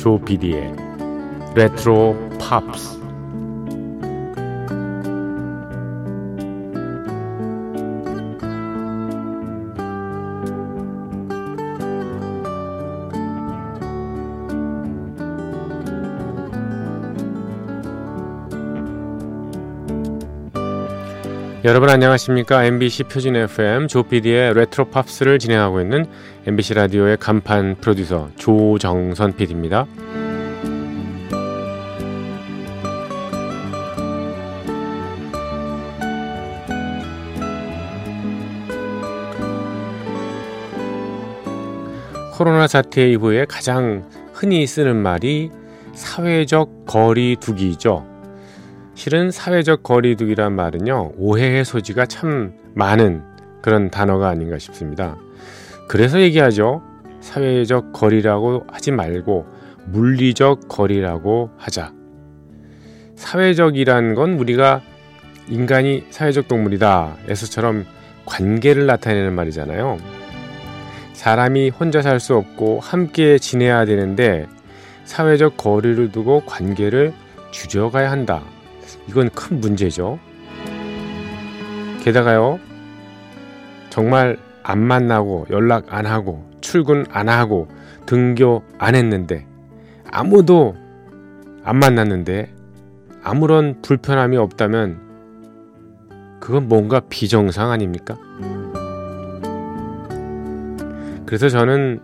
조비디의 레트로 팝스 여러분 안녕하십니까? MBC 표준 FM 조PD의 레트로 팝스를 진행하고 있는 MBC 라디오의 간판 프로듀서 조정선 PD입니다. 코로나 사태 이후에 가장 흔히 쓰는 말이 사회적 거리 두기죠. 실은 사회적 거리두기란 말은요, 오해의 소지가 참 많은 그런 단어가 아닌가 싶습니다. 그래서 얘기하죠. 사회적 거리라고 하지 말고 물리적 거리라고 하자. 사회적이란 건 우리가 인간이 사회적 동물이다. 에서처럼 관계를 나타내는 말이잖아요. 사람이 혼자 살 수 없고 함께 지내야 되는데 사회적 거리를 두고 관계를 줄여가야 한다. 이건 큰 문제죠. 게다가요, 정말 안 만나고 연락 안 하고 출근 안 하고 등교 안 했는데 아무도 안 만났는데 아무런 불편함이 없다면 그건 뭔가 비정상 아닙니까? 그래서 저는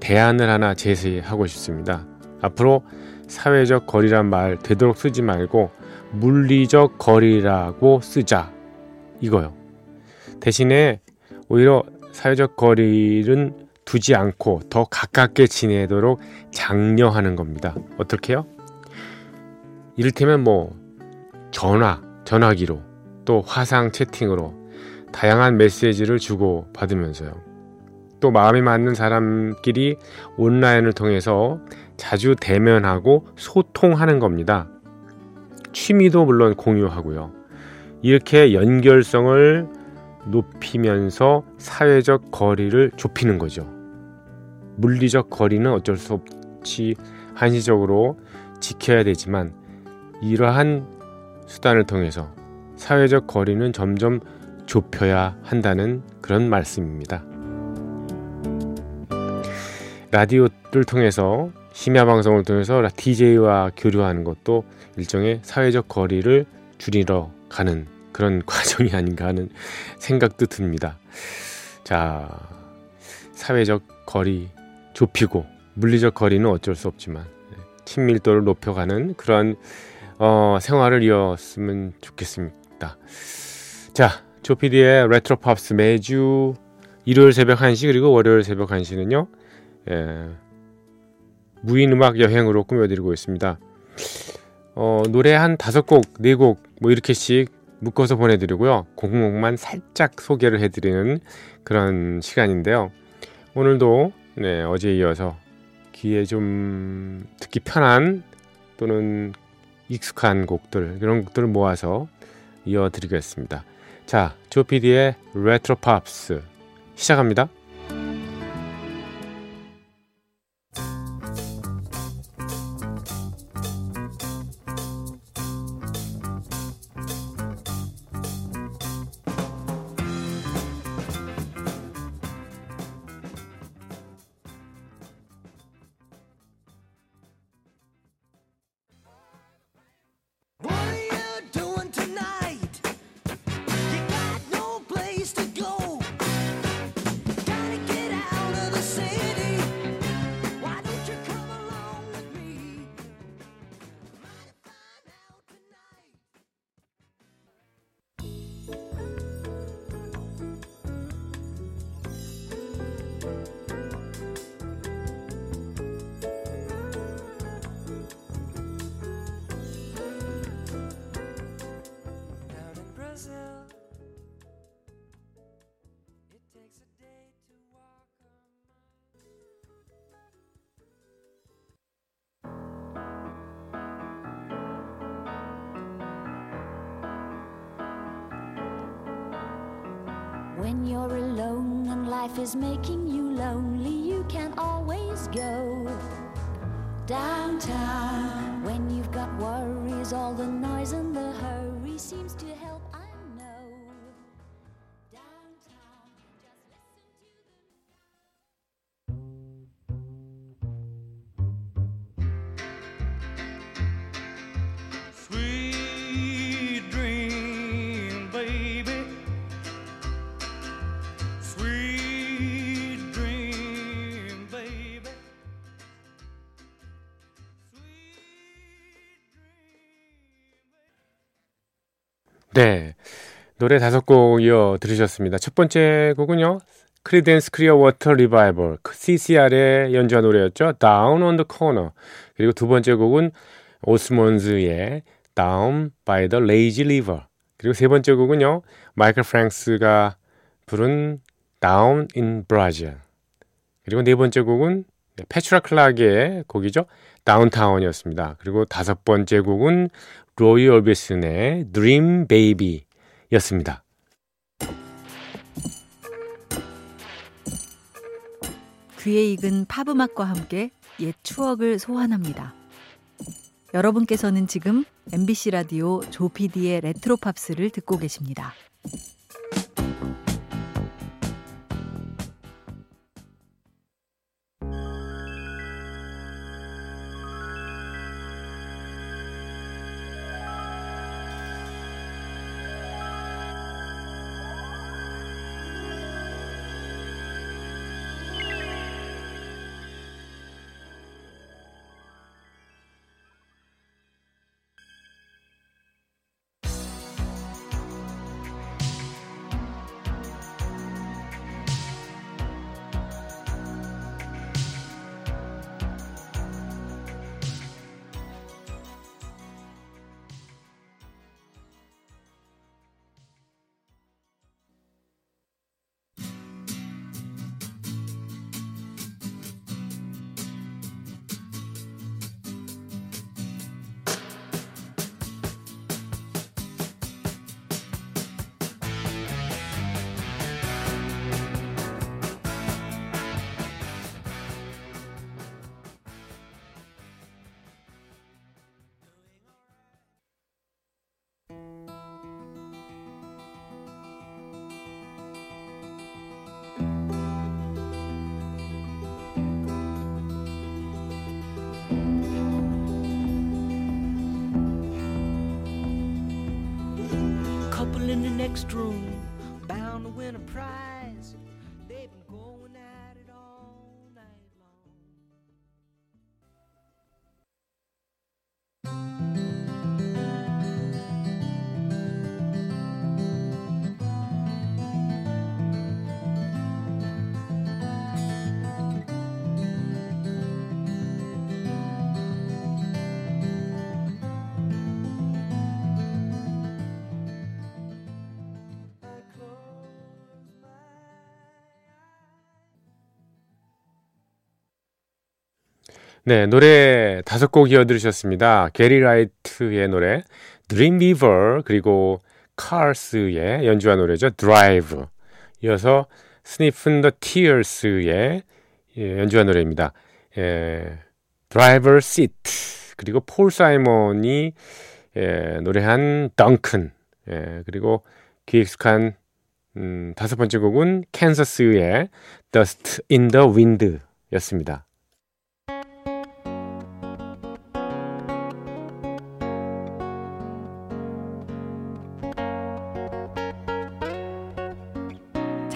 대안을 하나 제시하고 싶습니다. 앞으로 사회적 거리란 말 되도록 쓰지 말고 물리적 거리라고 쓰자. 이거요. 대신에 오히려 사회적 거리는 두지 않고 더 가깝게 지내도록 장려하는 겁니다. 어떻게요? 이를테면 뭐 전화, 전화기로 또 화상 채팅으로 다양한 메시지를 주고 받으면서요. 또 마음에 맞는 사람끼리 온라인을 통해서 자주 대면하고 소통하는 겁니다. 취미도 물론 공유하고요. 이렇게 연결성을 높이면서 사회적 거리를 좁히는 거죠. 물리적 거리는 어쩔 수 없이 한시적으로 지켜야 되지만 이러한 수단을 통해서 사회적 거리는 점점 좁혀야 한다는 그런 말씀입니다. 라디오를 통해서 심야 방송을 통해서 DJ와 교류하는 것도 일종의 사회적 거리를 줄이러 가는 그런 과정이 아닌가 하는 생각도 듭니다. 자, 사회적 거리 좁히고 물리적 거리는 어쩔 수 없지만 친밀도를 높여가는 그런 어, 생활을 이었으면 좋겠습니다. 자, 조피디의 레트로 팝스 매주 일요일 새벽 1시 그리고 월요일 새벽 1시는요. 예, 무인 음악 여행으로 꾸며드리고 있습니다. 어, 노래 한 다섯 곡, 네 곡, 뭐 이렇게씩 묶어서 보내드리고요. 곡목만 살짝 소개를 해드리는 그런 시간인데요. 오늘도 네, 어제 이어서 귀에 좀 듣기 편한 또는 익숙한 곡들, 이런 곡들을 모아서 이어드리겠습니다. 자, 조피디의 레트로 팝스 시작합니다. When you're alone and life is making you lonely, you can always go Downtown, when you've got worries, all the noise and the hurry seems to help. 네. 노래 다섯 곡 이어 들으셨습니다. 첫 번째 곡은요. 크리덴스 클리어워터 리바이벌 CCR의 연주한 노래였죠. Down on the Corner. 그리고 두 번째 곡은 오스몬즈의 Down by the Lazy River. 그리고 세 번째 곡은요. 마이클 프랭스가 부른 Down in Brazil. 그리고 네 번째 곡은 페툴라 클락의 곡이죠. Downtown이었습니다. 그리고 다섯 번째 곡은 로이 오비슨의 Dream Baby였습니다. 귀에 익은 팝 음악과 함께 옛 추억을 소환합니다. 여러분께서는 지금 MBC 라디오 조피디의 레트로 팝스를 듣고 계십니다. Next room, 네, 노래 다섯 곡 이어 들으셨습니다. 게리 라이트의 노래 Dream Weaver 그리고 카르스의 연주한 노래죠. Drive. 이어서 the Tears의 예, 연주한 노래입니다. 예, Driver Seat 그리고 폴 사이먼이 예, 노래한 Duncan 예, 그리고 기익숙한 음, 다섯 번째 곡은 캔서스의 Dust in the Wind였습니다.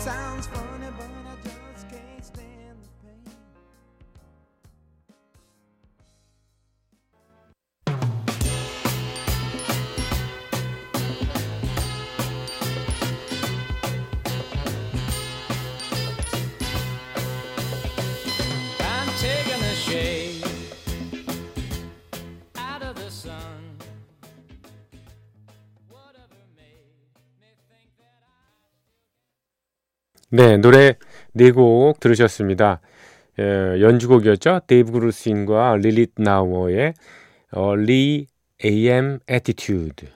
sounds from 네, 노래 네 곡 들으셨습니다. 에, 연주곡이었죠. 데이브 그루신과 리 릿나워의 Early AM Attitude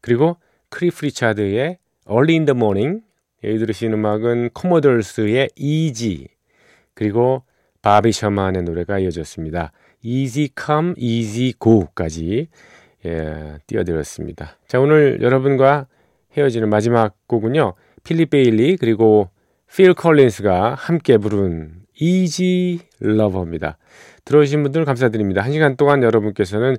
그리고 클리프 리차드의 Early in the Morning 이어 들으신 음악은 코모도스의 Easy 그리고 바비 셔만의 노래가 이어졌습니다. Easy Come Easy Go까지 예, 띄워드렸습니다. 자 오늘 여러분과 헤어지는 마지막 곡은요. 필립 베일리 그리고 필 콜린스가 함께 부른 Easy Lover입니다. 들어오신 분들 감사드립니다. 한 시간 동안 여러분께서는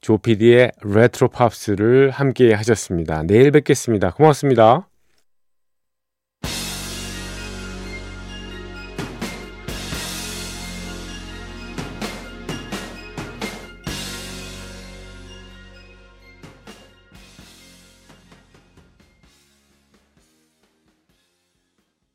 조피디의 레트로 팝스를 함께 하셨습니다. 내일 뵙겠습니다. 고맙습니다.